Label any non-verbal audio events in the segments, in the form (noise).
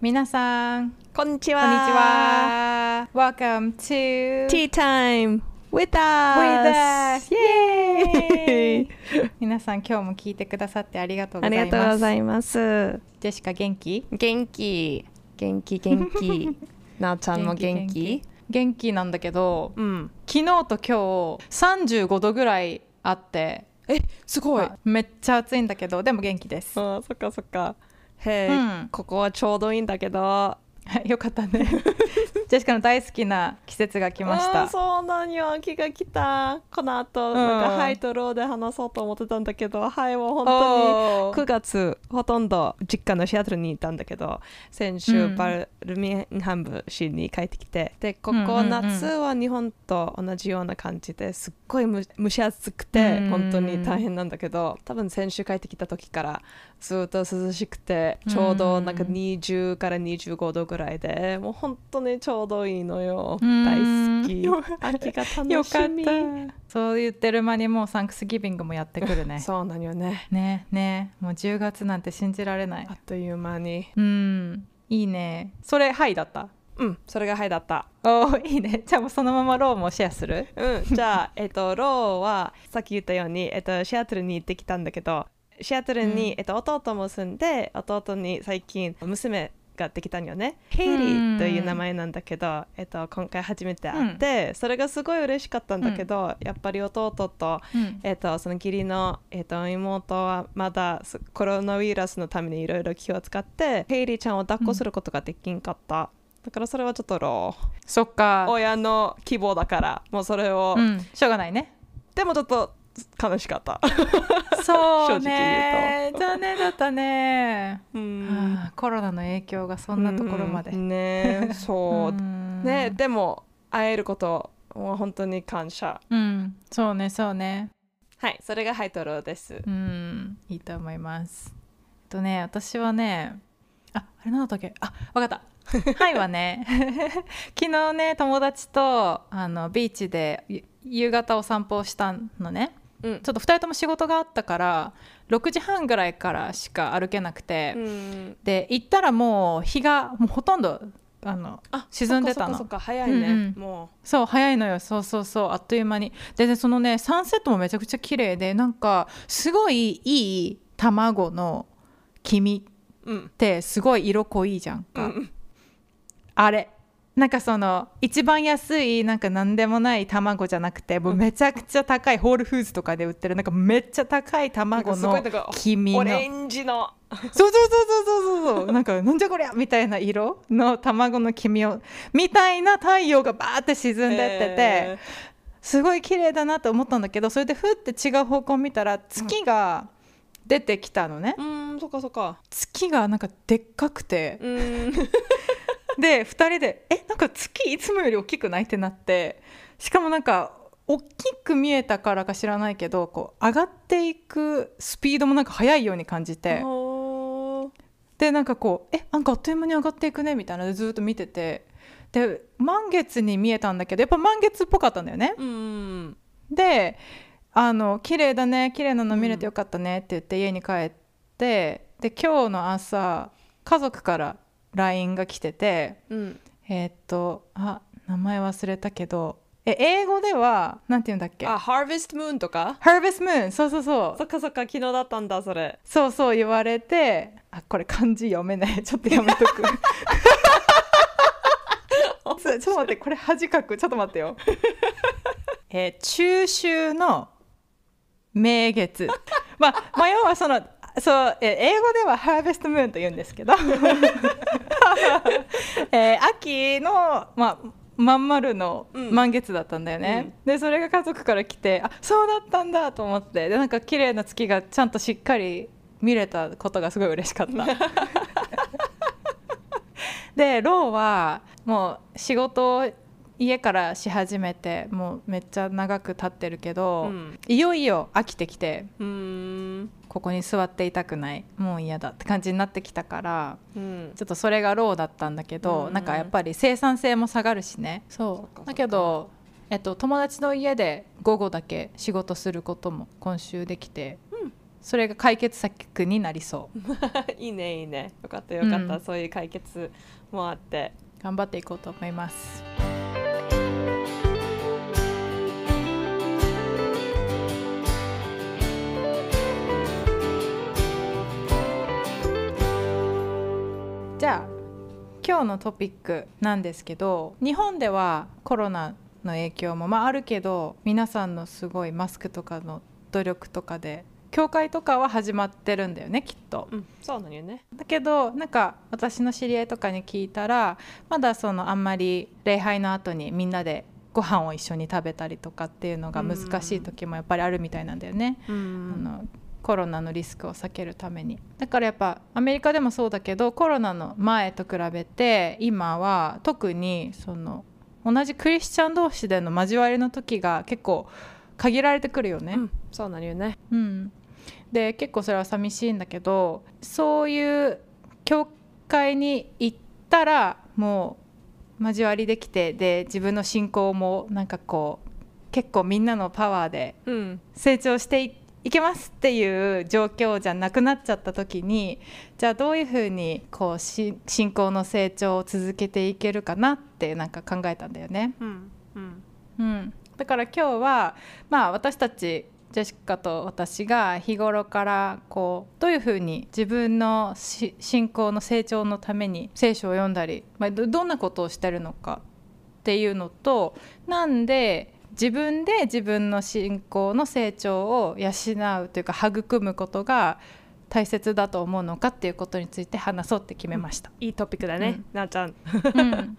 皆さん、こんにちは。こんにちは。Welcome to Tea time with us. with us. (laughs) 皆さん、今日も聞いてくださってありがとうごあざいます。りがとうございます。ジェシカ元気？元気、元気、元気。(laughs) なおちゃんも元気？元気なんだけど、うん。昨日と今日35度ぐらいあって、え、すごい。あめっちゃ暑いんだけど、でも元気です。あーそっかそっか。へえ、うんここはちょうどいいんだけど。(laughs) よかったね。ジェシカの大好きな季節が来ました。そうなんよ。秋が来た。この後、ん。なんかハイとローで話そうと思ってたんだけどハイは本当に9月ほとんど実家のシアトルにいたんだけど先週うん。バルミンハム市に帰ってきてでここ夏は日本と同じような感じですっごいむ蒸し暑くてうん。本当に大変なんだけど多分先週帰ってきた時からずっと涼しくてちょうどなんか20から25度ぐらいでもう本当にちょうどいいのよ。うん。大好き。よ秋が楽よかっしみた。そう言ってる間にもうサンクスギビングもやってくるね。(laughs) そうなんよね。ねね。もう10月なんて信じられない。あっという間に。うん。いいね。それはいだった？うんそれがはいだった。おーいいね。じゃあもうそのままローもシェアする？うんじゃあえっとローはさっき言ったようにえっとシアトルに行ってきたんだけどシアトルに、うん。えっと弟も住んで弟に最近娘ができたんよね。ヘイリーという名前なんだけど、えっと、今回初めて会って、それがすごい嬉しかったんだけど、やっぱり弟とうん。えっと、その義理の、えっと、妹はまだすコロナウイルスのためにいろいろ気を使ってヘイリーちゃんを抱っこすることができんかった、だからそれはちょっとロそっか。ー親の希望だからもうそれを、うん。しょうがないね。でもちょっと悲しかったそう正ね。残念だったね、うん。はあコロナの影響がそんなところまで、うん。ねそう。うん。ねでも会えることもう本当に感謝。うん。そうねそうね。はいそれがハイトローです。うん。いいと思います。えっとね私はねああれなんだったっけ？あわかった。(laughs) はいはね (laughs) 昨日ね友達とあのビーチでゆ夕方お散歩をしたのねうんちょっと2人とも仕事があったから6時半ぐらいからしか歩けなくて、うん。で行ったらもう日がもうほとんどあのあ沈んでたの。そっか早いね、うんうん。もそう早いのよ。そうそうそうあっという間に。ででそのねサンセットもめちゃくちゃ綺麗でなんかすごいいい卵の黄身ってすごい色濃いじゃんか、うん。あれなんかその一番安いなんか何でもない卵じゃなくてもうめちゃくちゃ高いホールフーズとかで売ってるなんかめっちゃ高い卵の黄身の。オレンジの。そうそうそうそうそうそうなんかなんじゃこりゃみたいな色の卵の黄身をみたいな太陽がバーって沈んでってて、えすごい綺麗だなと思ったんだけどそれでふって違う方向見たら月が出てきたのね、ーうーんそっかそっか。月がなんかでっかくて。うーん (laughs) で2人で「えなんか月いつもより大きくない?」ってなってしかもなんか大きく見えたからか知らないけどこう上がっていくスピードもなんか速いように感じてでなんかこう「えなんかあっという間に上がっていくね」みたいなのでずっと見ててで満月に見えたんだけどやっぱ満月っぽかったんだよね。うんであの綺麗だね綺麗なの見れてよかったねって言って家に帰ってで今日の朝家族から LINE が来ててうん。えーっとあ名前忘れたけどえ英語ではなんて言うんだっけ？あ Harvest Moon とか？Harvest Moon そうそうそう。そっかそっか昨日だったんだそれ。そうそう言われてあこれ漢字読めない。(laughs) ちょっとやめとく。(laughs) ちょちょっと待ってこれ恥かく。ちょっと待ってよ。えー中秋の名月。(laughs) まあまあ要はそのそうえー英語ではハーベストムーンと言うんですけど、(laughs) えー秋のまあまん丸のうん満月だったんだよね、でそれが家族から来てあそうだったんだと思って。でなんか綺麗な月がちゃんとしっかり見れたことがすごい嬉しかった。(laughs) でローはもう仕事を家からし始めてもうめっちゃ長く経ってるけど、うん。いよいよ飽きてきてここに座っていたくないもう嫌だって感じになってきたからうん。ちょっとそれがローだったんだけど、うん。なんかやっぱり生産性も下がるしね。そうだけど、えっと、友達の家で午後だけ仕事することも今週できて、それが解決策になりそう。(laughs) いいねいいね。よかったよかった、うん。そういう解決もあって。頑張っていこうと思いますじゃあ今日のトピックなんですけど日本ではコロナの影響も、まあ、あるけど皆さんのすごいマスクとかの努力とかで教会とかは始まってるんだよねきっと。うんそうなんよねだけどなんか私の知り合いとかに聞いたらまだそのあんまり礼拝の後にみんなでご飯を一緒に食べたりとかっていうのが難しい時もやっぱりあるみたいなんだよね。うあんのコロナのリスクを避けるために。だからやっぱアメリカでもそうだけどコロナの前と比べて今は特にその同じクリスチャン同士での交わりの時が結構限られてくるよね。うんそうなんよね。うん、で結構それは寂しいんだけどそういう教会に行ったらもう交わりできてで自分の信仰もなんかこう結構みんなのパワーでうん。成長していいけますっていう状況じゃなくなっちゃった時にじゃあどういうふうにこうし信仰の成長を続けていけるかなってなんか考えたんだよね。うんうんうん、だから今日はまあ私たちジェシカと私が日頃からこうどういうふうに自分のし信仰の成長のために聖書を読んだり、まあ、どどんなことをしてるのかっていうのとなんで自分で自分の信仰の成長を養うというか育むことが大切だと思うのかっていうことについて話そうって決めました。いいトピックだね、うん。なあちゃん。うん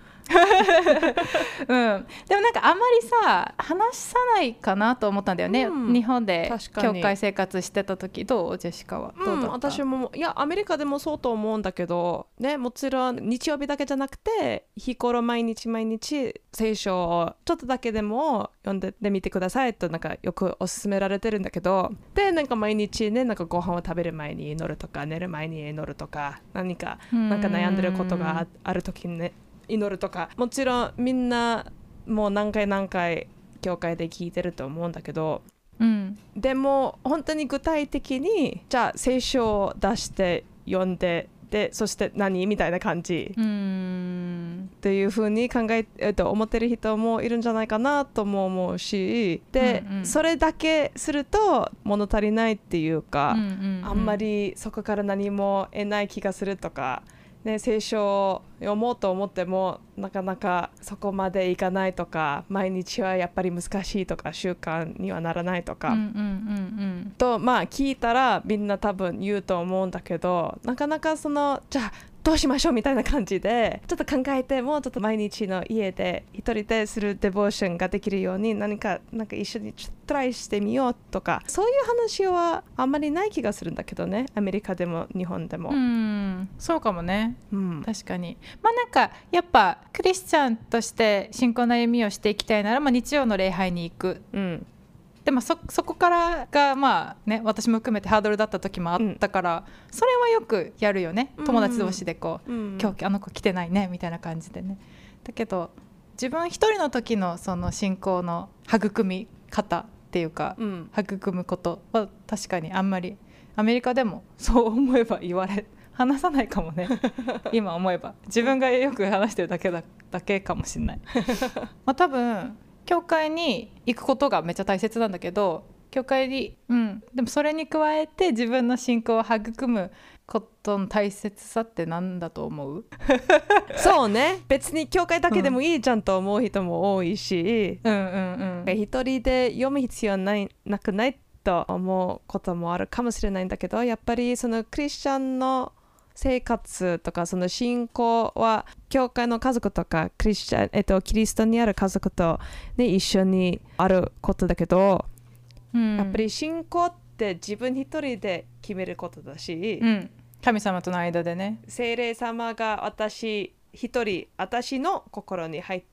うん、でもなんかあんまりさ話さないかなと思ったんだよね、うん。日本で教会生活してた時。どう？ジェシカは。どうん、私もいやアメリカでもそうと思うんだけどねもちろん日曜日だけじゃなくて日頃毎日毎日聖書をちょっとだけでも読んでみてくださいとなんかよくおすすめられてるんだけどでなんか毎日ねなんかご飯を食べる前に祈るとか寝る前に祈るとか何かなんか悩んでることがあある時にね祈るとかもちろんみんなもう何回何回教会で聞いてると思うんだけどうん。でも本当に具体的にじゃあ聖書を出して読んででそして何みたいな感じうん。っていう風に考え、えっと、思ってる人もいるんじゃないかなとも思うしで、うんうん。それだけすると物足りないっていうか、うんうんうん。あんまりそこから何も得ない気がするとか、ね、聖書を読もうと思ってもなかなかそこまでいかないとか毎日はやっぱり難しいとか習慣にはならないとか。うんうんうんとまあ聞いたらみんな多分言うと思うんだけどなかなかそのじゃあどうしましょうみたいな感じでちょっと考えてもうちょっと毎日の家で一人でするデボーションができるように何かなんか一緒にちょっとトライしてみようとかそういう話はあんまりない気がするんだけどねアメリカでも日本でも。うん、うん。そうかもね。うん。確かに。まあなんかやっぱクリスチャンとして信仰の歩みをしていきたいなら、まあ、日曜の礼拝に行く。うんでもそそこからがまあね私も含めてハードルだった時もあったから、それはよくやるよね。うん。友達同士でこう、うん。今日あの子来てないねみたいな感じでね。だけど自分一人の時のその信仰の育み方っていうか、うん。育むことは確かにあんまりアメリカでもそう思えば言われ話さないかもね。(laughs) 今思えば。自分がよく話してるだけだだけかもしれない。(laughs) まあ多分教会に行くことがめっちゃ大切なんだけど教会にうん。でもそれに加えて自分の信仰を育むことの大切さって何だと思う？(laughs) そうね。(laughs) 別に教会だけでもいいじゃんと思う人も多いし、うんうんうん。一人で読む必要ないなくないと思うこともあるかもしれないんだけどやっぱりそのクリスチャンの生活とかその信仰は教会の家族とかクリスチャン、えっと、キリストにある家族と、ね、一緒にあることだけど、うん。やっぱり信仰って自分一人で決めることだし、うん。神様との間でね。精霊様が私一人私の心に入っ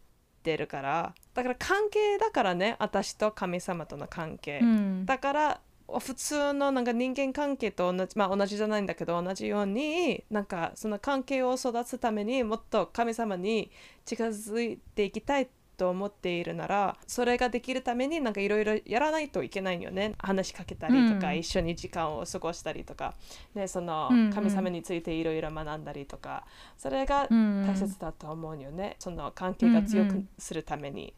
てるから。だから関係だからね私と神様との関係、うん。だから普通のなんか人間関係と同じまあ同じじゃないんだけど同じようになんかその関係を育つためにもっと神様に近づいていきたいっと思っているならそれができるためになんかいろいろやらないといけないよね。話しかけたりとか、うん、一緒に時間を過ごしたりとか、ね、その神様についていろいろ学んだりとか。それが大切だと思うよね。その関係が強くするために。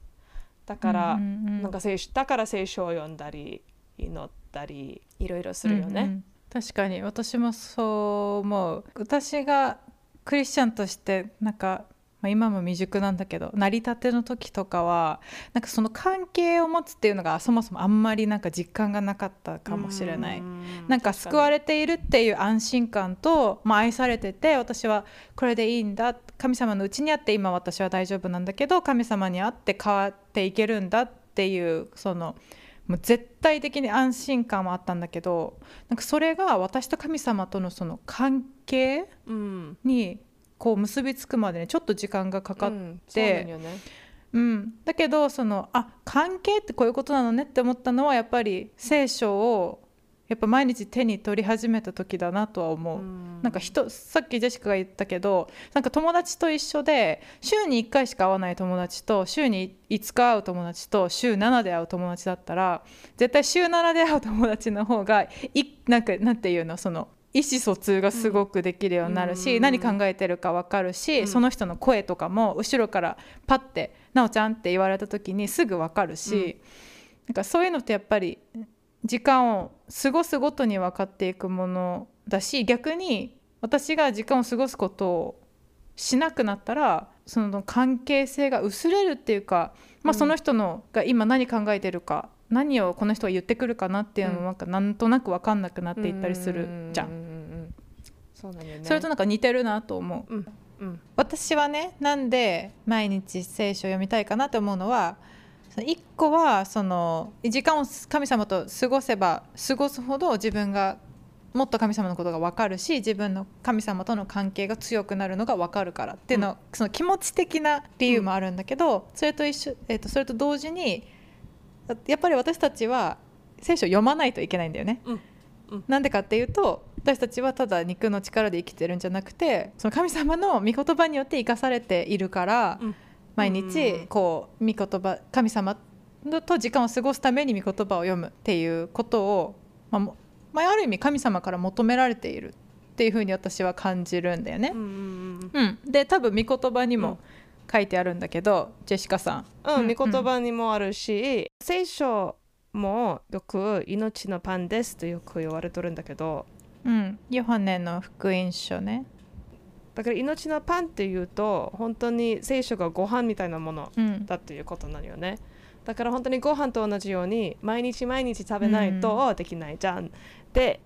だから、なんか聖だから聖書を読んだり祈ったりいろいろするよね。うんうん。確かに。私もそう思う。私がクリスチャンとしてなんか、まあ、今も未熟なんだけど成り立ての時とかはなんかその関係を持つっていうのがそもそもあんまりなんか実感がなかったかもしれない。なんか救われているっていう安心感と、まあ、愛されてて私はこれでいいんだ。神様のうちにあって今私は大丈夫なんだけど神様にあって変わっていけるんだっていうそのもう絶対的に安心感もあったんだけどなんかそれが私と神様とのその関係にこう結びつくまでねちょっと時間がかかって、うんね。うん、だけどそのあ関係ってこういうことなのねって思ったのはやっぱり聖書をやっぱ毎日手に取り始めた時だなとは思う、うん、なんか人さっきジェシカが言ったけどなんか友達と一緒で週に1回しか会わない友達と週に5日会う友達と週7で会う友達だったら絶対週7で会う友達の方がいなんかなんていうのその意思疎通がすごくできるようになるし、うん、何考えてるか分かるし、うん、その人の声とかも後ろからパッて「なおちゃん」って言われた時にすぐ分かるし、うん、なんかそういうのってやっぱり時間を過ごすごとに分かっていくものだし逆に私が時間を過ごすことをしなくなったらその関係性が薄れるっていうか、まあ、その人のが今何考えてるか、うん、何をこの人は言ってくるかなっていうのもなん。かなんとなく分かんなくなっていったりするじゃん。そうなんね、それとなんか似てるなと思う、うんうん、私はねなんで毎日聖書を読みたいかなと思うのは1個はその時間を神様と過ごせば過ごすほど自分がもっと神様のことが分かるし自分の神様との関係が強くなるのが分かるからっていうの,、うん、その気持ち的な理由もあるんだけど、それと一緒、えーと、それと同時にやっぱり私たちは聖書を読まないといけないんだよね。なんでかっていうと私たちはただ肉の力で生きてるんじゃなくてその神様の御言葉によって生かされているから。うん毎日こう御言葉神様と時間を過ごすために御言葉を読むっていうことを、まあ、まあ、ある意味神様から求められているっていうふうに私は感じるんだよね。うん、うん、で多分御言葉にも書いてあるんだけど、ジェシカさん。うん、御言葉にもあるし、聖書もよく命のパンですとよく言われてるんだけど、うん、ヨハネの福音書ね。だから命のパンっていうと本当に聖書がご飯みたいなものだっていうことなのよね、うん、だから本当にご飯と同じように毎日毎日食べないとできないじゃん、うん、で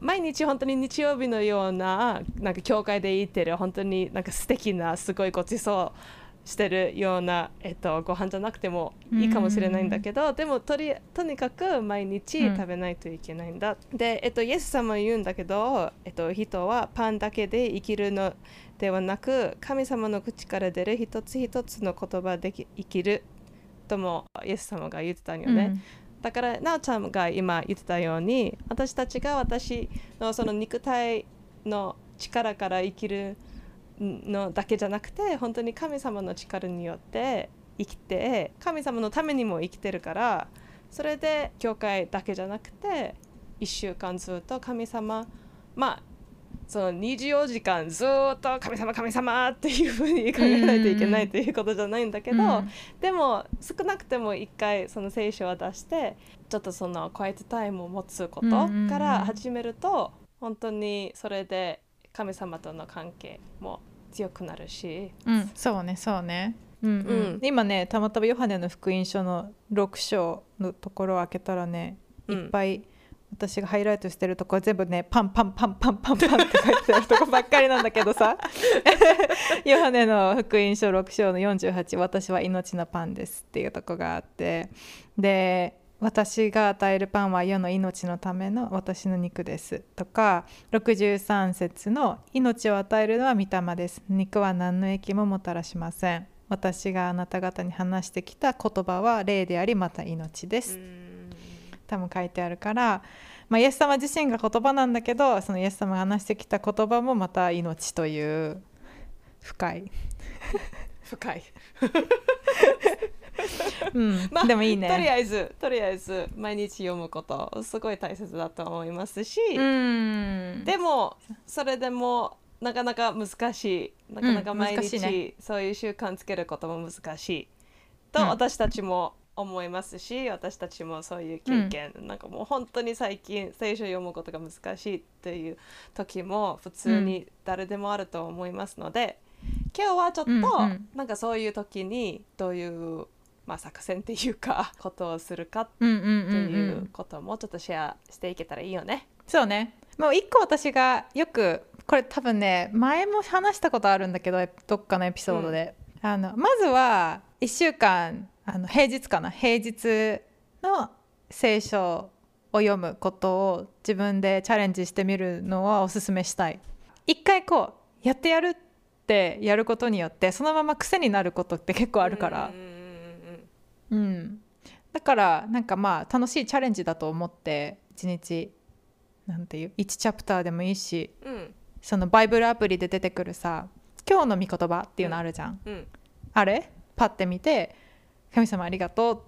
毎日本当に日曜日のようななんか教会で言ってる本当になんか素敵なすごいごちそうしてるような、えっと、ご飯じゃなくてもいいかもしれないんだけど、うん、でもとりとにかく毎日食べないといけないんだ、うん、で、えっと、イエス様言うんだけど、えっと、人はパンだけで生きるのではなく神様の口から出る一つ一つの言葉で生きるともイエス様が言ってたんよね、うん、だからなおちゃんが今言ってたように私たちが私のその肉体の力から生きるのだけじゃなくて本当に神様の力によって生きて神様のためにも生きてるからそれで教会だけじゃなくて1週間ずっと神様まあその24時間ずっと神様神様っていうふうに考えないといけないということじゃないんだけど、うん、でも少なくても一回その聖書を出してちょっとそのクワイトタイムを持つことから始めると本当にそれで神様との関係も強くなるし、うん、そうねそうね、うんうん、うん、今ねたまたまヨハネの福音書の6章のところを開けたらねいっぱい、私がハイライトしてるとこ全部ねパンパンパンパンパンパンって書いてあるとこばっかりなんだけどさ。(laughs) ヨハネの福音書6章の48「私は命のパンです」っていうとこがあって。で私が与えるパンは世の命のための私の肉ですとか63節の命を与えるのは御霊です。肉は何の益ももたらしません。私があなた方に話してきた言葉は霊でありまた命です。多分書いてあるから、まあ、イエス様自身が言葉なんだけどそのイエス様が話してきた言葉もまた命という深い。深いうん、(laughs) まあでもいいね。とりあえずとりあえず毎日読むことすごい大切だと思いますし、うん。でもそれでもなかなか難しい。なかなか毎難日、しいね。そういう習慣つけることも難しい。とうん。私たちも思いますし、私たちもそういう経験、なんかもう本当に最近聖書を読むことが難しいっていう時も普通に誰でもあると思いますので、今日はちょっと、うんうん。なんかそういう時にどういう、まあ、作戦っていうか (laughs) ことをするかっうんうんうんてうん。いうこともちょっとシェアしていけたらいいよね。そうね。もう一個私がよくこれ多分ね前も話したことあるんだけどどっかのエピソードで、あのまずは1週間あの平日かな？平日の聖書を読むことを自分でチャレンジしてみるのはおすすめしたい。一回こうやってやるってやることによってそのまま癖になることって結構あるから、うんうん。だからなんかまあ楽しいチャレンジだと思って一日なんていう1チャプターでもいいしうんうんそのバイブルアプリで出てくるさ「今日の御言葉」っていうのあるじゃん、うん。あれ？パッて見て「神様ありがとう」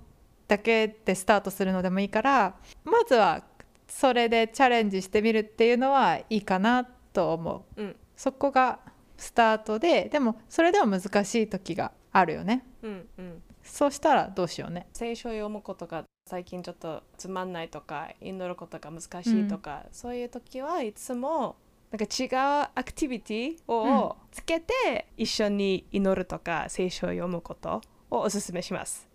だけでスタートするのでもいいからまずはそれでチャレンジしてみるっていうのはいいかなと思う。うん。そこがスタートででもそれでは難しい時があるよね。うんうんそうしたらどうしようね。聖書を読むことが最近ちょっとつまんないとか祈ることが難しいとか、そういう時はいつもなんか違うアクティビティをつけて一緒に祈るとか聖書を読むことをおすすめします。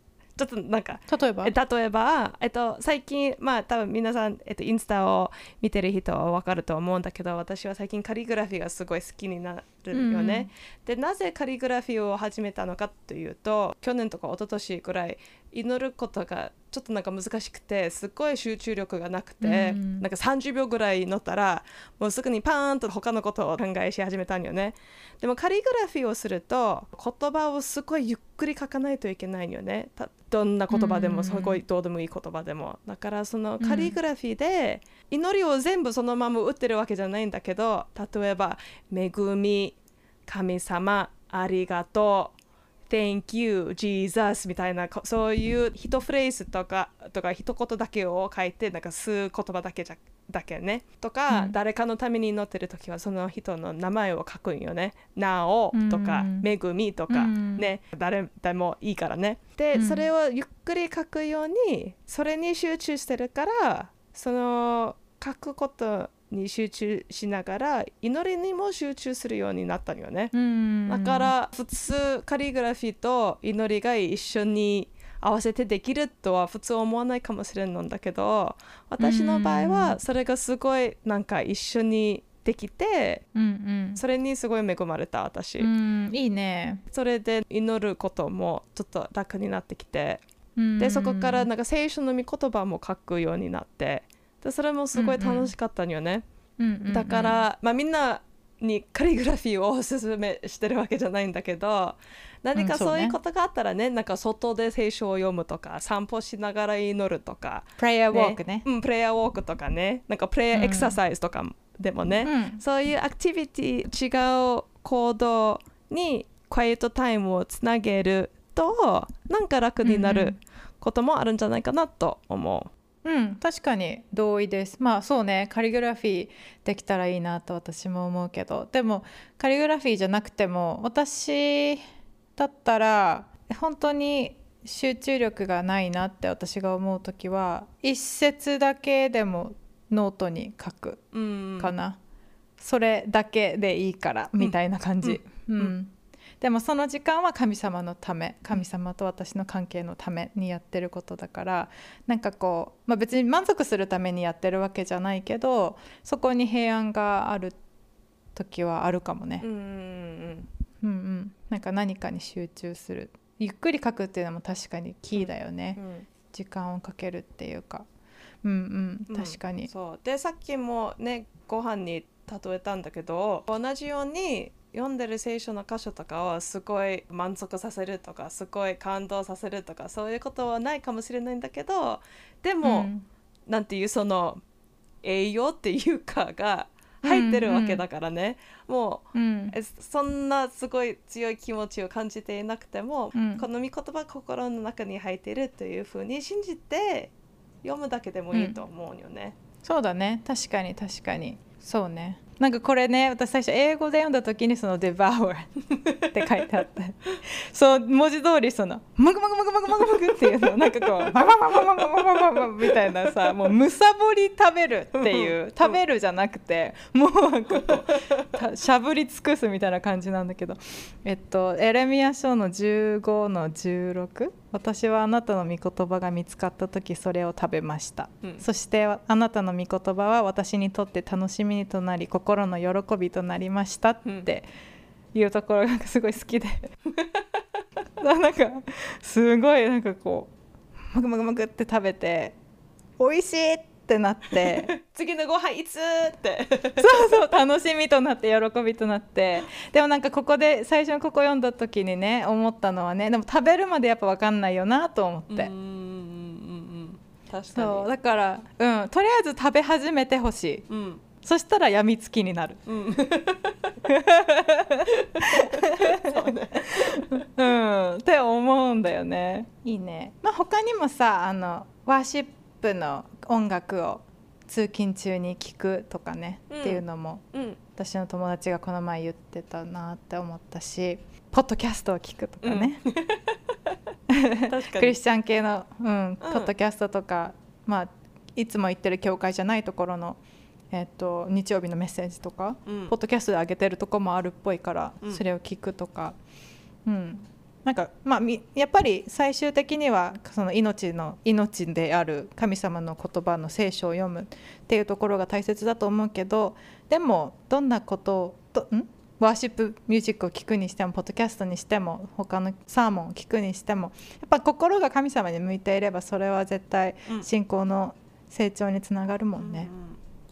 ちょっとなんか例えば？え例えば、えっと、最近まあ多分皆さん、えっと、インスタを見てる人は分かると思うんだけど私は最近カリグラフィーがすごい好きになるよね。でなぜカリグラフィーを始めたのかというと去年とか一昨年ぐらい祈ることがちょっとなんか難しくてすっごい集中力がなくて、うんなんか30秒ぐらい乗ったらもうすぐにパーンと他のことを考えし始めたんよね。でもカリグラフィーをすると言葉をすごいゆっくり書かないといけないんよね。たどんな言葉でもうんすごいどうでもいい言葉でも。だからそのカリグラフィーで祈りを全部そのまま打ってるわけじゃないんだけど例えば「恵み神様ありがとう Thank you, Jesus みたいなこそういう一フレーズとかとか一言だけを書いてなんか数言葉だけじゃだけね。とか、うん。誰かのために祈ってる時はその人の名前を書くんよね「なお」とかうん「恵み」とか、うん。ね。誰でもいいからね。で、うん。それをゆっくり書くようにそれに集中してるからその書くことに集中しながら祈りにも集中するようになったのよね。うん。だから普通カリグラフィーと祈りが一緒に合わせてできるとは普通思わないかもしれないんだけど私の場合はそれがすごいなんか一緒にできてうんそれにすごい恵まれた私、うん、うん、いいね、それで祈ることもちょっと楽になってきてうん。でそこからなんか聖書の御言葉も書くようになってでそれもすごい楽しかったんよね、うんうんうん。だから、まあ、みんなにカリグラフィーをおすすめしてるわけじゃないんだけど何かうんそういうことがあったらね,、なんか外で聖書を読むとか散歩しながら祈るとか、プレイヤーウォークね。うん、プレイヤーウォークとかね。なんかプレイヤーエクササイズとかでもね、うん。そういうアクティビティ違う行動にクワイエットタイムをつなげるとなんか楽になるうんうん。こともあるんじゃないかなと思うん、確かに同意です。まあそうねカリグラフィーできたらいいなと私も思うけど。でもカリグラフィーじゃなくても私だったら本当に集中力がないなって私が思う時は一節だけでもノートに書くう。うん。かな、それだけでいいからみたいな感じ、うん。うんでもその時間は神様のため神様と私の関係のためにやってることだからなんかこう、まあ、別に満足するためにやってるわけじゃないけどそこに平安がある時はあるかもね。う、んうんうんうん、なんか何かに集中する。ゆっくり書くっていうのも確かにキーだよね、うんうん。時間をかけるっていうか。うん。うん。確かに、そう。でさっきもねご飯に例えたんだけど同じように読んでる聖書の箇所とかをすごい満足させるとかすごい感動させるとかそういうことはないかもしれないんだけどでも、うん。なんていうその栄養っていうかが入ってるわけだからね、もううん。えそんなすごい強い気持ちを感じていなくても、うん。この御言葉心の中に入っているというふうに信じて読むだけでもいいと思うよね。そうだね確かに確かにそうねなんかこれね私最初英語で読んだ時にその「devour」って書いてあって。そう文字通りその「マグマグマグマグマグマグ」っていうの。なんかこう「マグマグマグマグマグマグマグ」みたいなさもうむさぼり食べるっていう食べるじゃなくてもうなんかこうしゃぶり尽くすみたいな感じなんだけどえっとエレミア書の15の16私はあなたの御言葉が見つかった時それを食べました、うんそしてあなたの御言葉は私にとって楽しみとなり心の喜びとなりましたっていうところがすごい好きで。(laughs) なんかすごいなんかこうマグマグマグって食べて美味しいってなって。(laughs) 次のご飯いつって。(laughs) そうそう楽しみとなって喜びとなって。でもなんかここで最初にここ読んだ時にね思ったのはねでも食べるまでやっぱ分かんないよなと思って、そうだから、うん、とりあえず食べ始めてほしい。うんそしたらやみつきになる、うん。(laughs) うん、って思うんだよね。いいね、まあ、他にもさあのワーシップの音楽を通勤中に聞くとかね、うんっていうのもうん。私の友達がこの前言ってたなって思ったしポッドキャストを聞くとかね、確かに。クリスチャン系の、うん、ポッドキャストとか、まあ、いつも行ってる教会じゃないところの、えっと日曜日のメッセージとか、うん。ポッドキャストで上げてるとこもあるっぽいから、うん。それを聞くとか、うん、なんかまあみやっぱり最終的にはその命の命である神様の言葉の聖書を読むっていうところが大切だと思うけどでもどんなことをとん？ワーシップミュージックを聴くにしてもポッドキャストにしても他のサーモンを聞くにしてもやっぱ心が神様に向いていればそれは絶対うん。信仰の成長につながるもんね。うん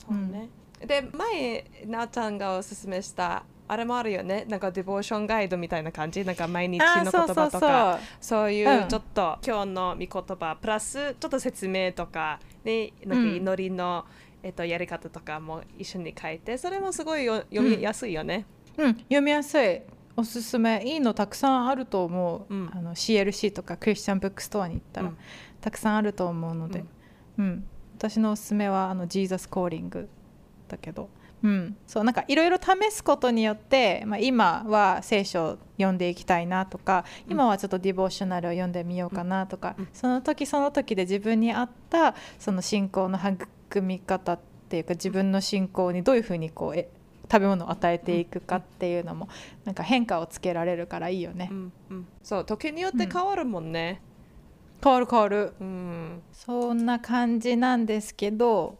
そうね、で前なあちゃんがおすすめしたあれもあるよね。なんかディボーションガイドみたいな感じ？なんか毎日の言葉とか。そういううん。ちょっと、今日の御言葉プラスちょっと説明とかでなんかうん。祈りの、えっと、やり方とかも一緒に書いてそれもすごいよ読みやすいよね。うん、読みやすい。おすすめ。いいのたくさんあると思う、うん。あの CLC とかクリスチャンブックストアに行ったら、うん。たくさんあると思うので、うん私のおすすめはあのジーザスコーリングだけど、うん、そうなんかいろいろ試すことによって、まあ、今は聖書を読んでいきたいなとかうん。今はちょっとディボーショナルを読んでみようかなとか、うん。その時その時で自分に合ったその信仰の育み方っていうか自分の信仰にどういうふうにこうえ食べ物を与えていくかっていうのもなんか変化をつけられるからいいよね。う。ん。うん。そう時によって変わるもんね。変わる変わる。うん。そんな感じなんですけど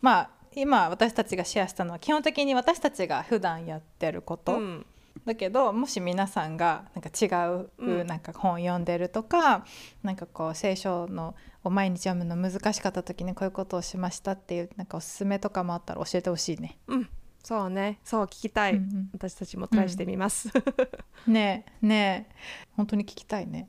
まあ今私たちがシェアしたのは基本的に私たちが普段やってること、うん。だけどもし皆さんがなんか違う、うん。なんか本読んでるとかなんかこう聖書のを毎日読むの難しかった時にこういうことをしましたっていうなんかおすすめとかもあったら教えてほしいね。うん。そうね。そう聞きたい、うんうん私たちもトライしてみます。ねえねえ。本当に聞きたいね。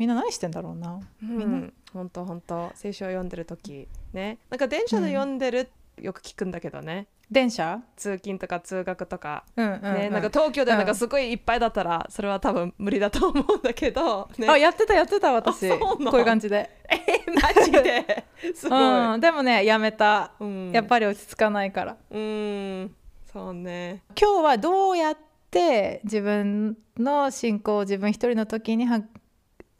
みんな何してんだろうな。みんな。うん、本当本当。聖書を読んでる時。ね。なんか電車で読んでる、よく聞くんだけどね。電車？通勤とか通学とか、うんうん、ねうん。なんか東京でなん。うんかすごいいっぱいだったら、それは多分無理だと思うんだけど、(laughs) ね、あやってたやってた私。こういう感じで。(laughs) えマジで？(laughs) すごい、うん、でもねやめた、うん。やっぱり落ち着かないから。うん。そうね。今日はどうやって自分の信仰を自分一人の時には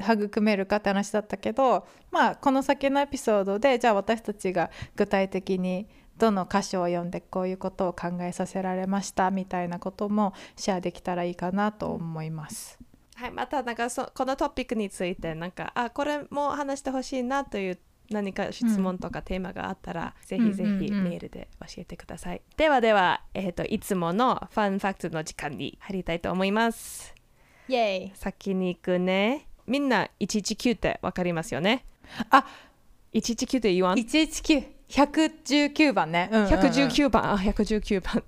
育めるかって話だったけどまあこの先のエピソードでじゃあ私たちが具体的にどの箇所を読んでこういうことを考えさせられましたみたいなこともシェアできたらいいかなと思います。はいまたなんかそこのトピックについてなんかあこれも話してほしいなという何か質問とかテーマがあったら、ぜひぜひうん。うんうんメールで教えてください、ではでは、えー、といつものファンファクトの時間に入りたいと思います。イエイ先に行くねみんな119ってわかりますよね？あ119って言わん？119119番ね。うんうんうん。119番。あ119番。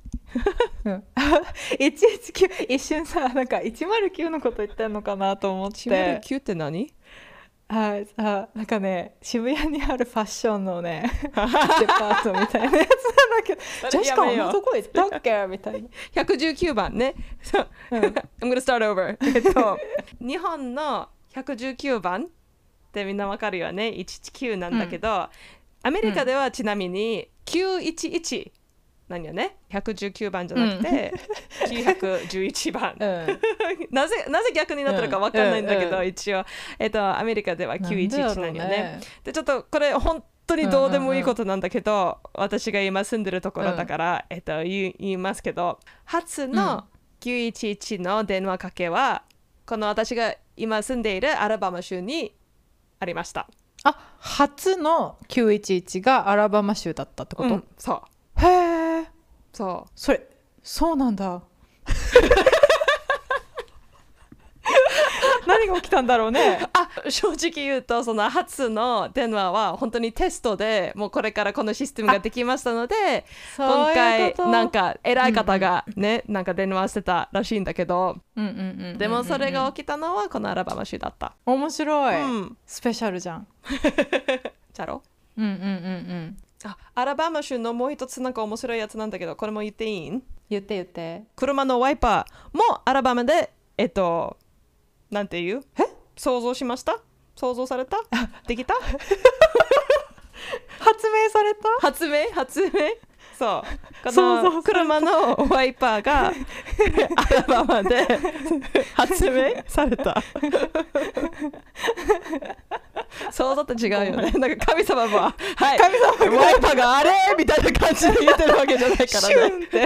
うん、(laughs) 119一瞬さなんか109のこと言ってんのかなと思って。109って何？はい。さなんかね渋谷にあるファッションのね (laughs) デパートみたいなやつなんだけど。ジェシカあんなとこ行ったっけ？みたいな。119番ね。そう。うん。(laughs) I'm gonna start over. えっと、日本の119番ってみんなわかるよね。119なんだけど、アメリカではちなみに911なんよね。119番じゃなくて、911番。うん。(laughs) なぜなぜ逆になってるかわかんないんだけど、うん。うん。一応、えっと、アメリカでは911なんよね。なんでちょっとこれ本当にどうでもいいことなんだけど、私が今住んでるところだから、えっと、言い言いますけど初の911の電話かけは、この私が今住んでいるアラバマ州にありました。あ初の911がアラバマ州だったってこと、うんそう。へえそそれそうなんだ (laughs) 何が起きたんだろうね。う (laughs) あ正直言うとその初の電話は本当にテストでもうこれからこのシステムができましたので今回なんか偉い方がね、なんか電話してたらしいんだけど、うんうんうんうんうんでもそれが起きたのはこのアラバマ州だった。面白い、うん、スペシャルじゃん。(laughs) じゃろ？うんうんうんうん。あアラバマ州のもう一つなんか面白いやつなんだけどこれも言っていい？ん言って言って。車のワイパーもアラバマでえっとなんていう？え？想像しました？想像された？できた？(laughs) 発明された？発明？発明？そう。このた車のワイパーがアラバマで発明された。想像と違うよね。なんか神様もはい。神様がワイパーがあれ！みたいな感じで言ってるわけじゃないからシねュンって。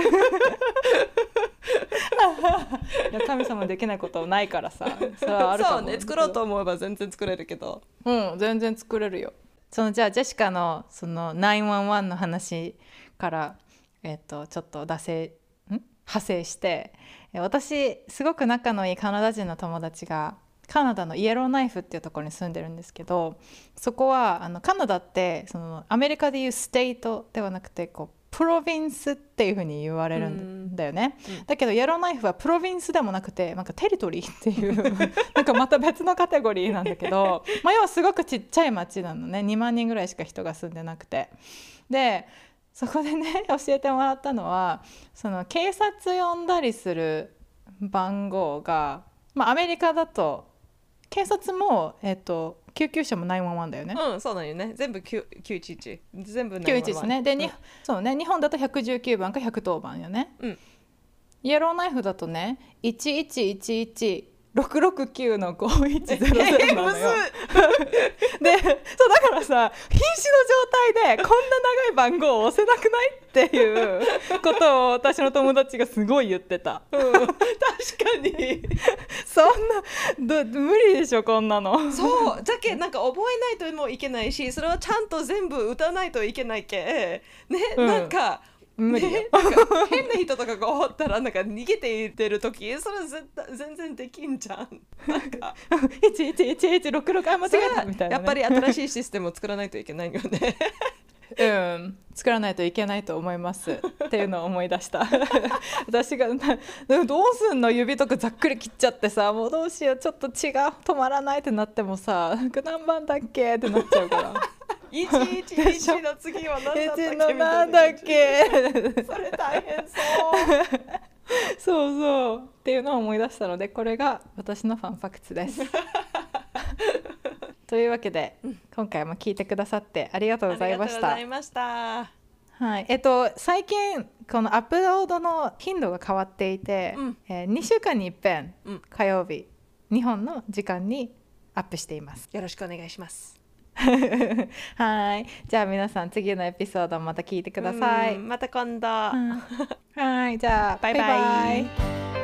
いや神様できないことないからさ。それはあるとそう思ね。作ろうと思えば全然作れるけど。うん全然作れるよ。そのじゃあジェシカのその911の話からえっ、とちょっとん？派生してえ私すごく仲のいいカナダ人の友達がカナダのイエローナイフっていうところに住んでるんですけどそこはあのカナダってそのアメリカでいうステイトではなくてこうプロヴィンスっていうふうに言われるんだよね、うん。だけどイエローナイフはプロヴィンスでもなくてなんかテリトリーっていう (laughs) なんかまた別のカテゴリーなんだけど、まあ、要はすごくちっちゃい町なのね。2万人ぐらいしか人が住んでなくて。でそこでね (laughs) 教えてもらったのはその警察呼んだりする番号が、まあ、アメリカだと警察も、えっと救急車も911だよね。うんそうなんよね。全部9 911全部911ね。で、にうん。そうね。日本だと119番か110番よね、うん。イエローナイフだとね1111669の5100なのよ。(laughs) でそうだからさ瀕死の状態でこんな長い番号を押せなくないっていうことを私の友達がすごい言ってた。うん。(laughs) 確かに。そんなど無理でしょこんなの。そう。じゃけなんか覚えないともいけないしそれはちゃんと全部打たないといけないけ。ね、うん。なんか無理よ。(laughs) 変な人とかがおったらなんか逃げていってる時それ絶対全然できんじゃん。なんか。(laughs) 111166あ間違えたみたいな、ね、やっぱり新しいシステムを作らないといけないよね。(laughs) うん、作らないといけないと思いますっていうのを思い出した。私がどうすんの？指とかざっくり切っちゃってさもうどうしよう。ちょっと違う止まらないってなってもさ何番だっけってなっちゃうから111の次は何だったっけ？1のな。んだっけそれ大変そう。そうそうっていうのを思い出したのでこれが私のファンファクツです。(laughs) というわけで今回も聞いてくださってありがとうございました。ありがとうござ。いました。はい、えっと最近このアップロードの頻度が変わっていて、うん。えー2週間に一遍、うん。火曜日日本の時間にアップしています。よろしくお願いします (laughs) はい、じゃあ皆さん次のエピソードまた聞いてください。うんまた今度、うん。はい、じゃあバイバイ。バイバイ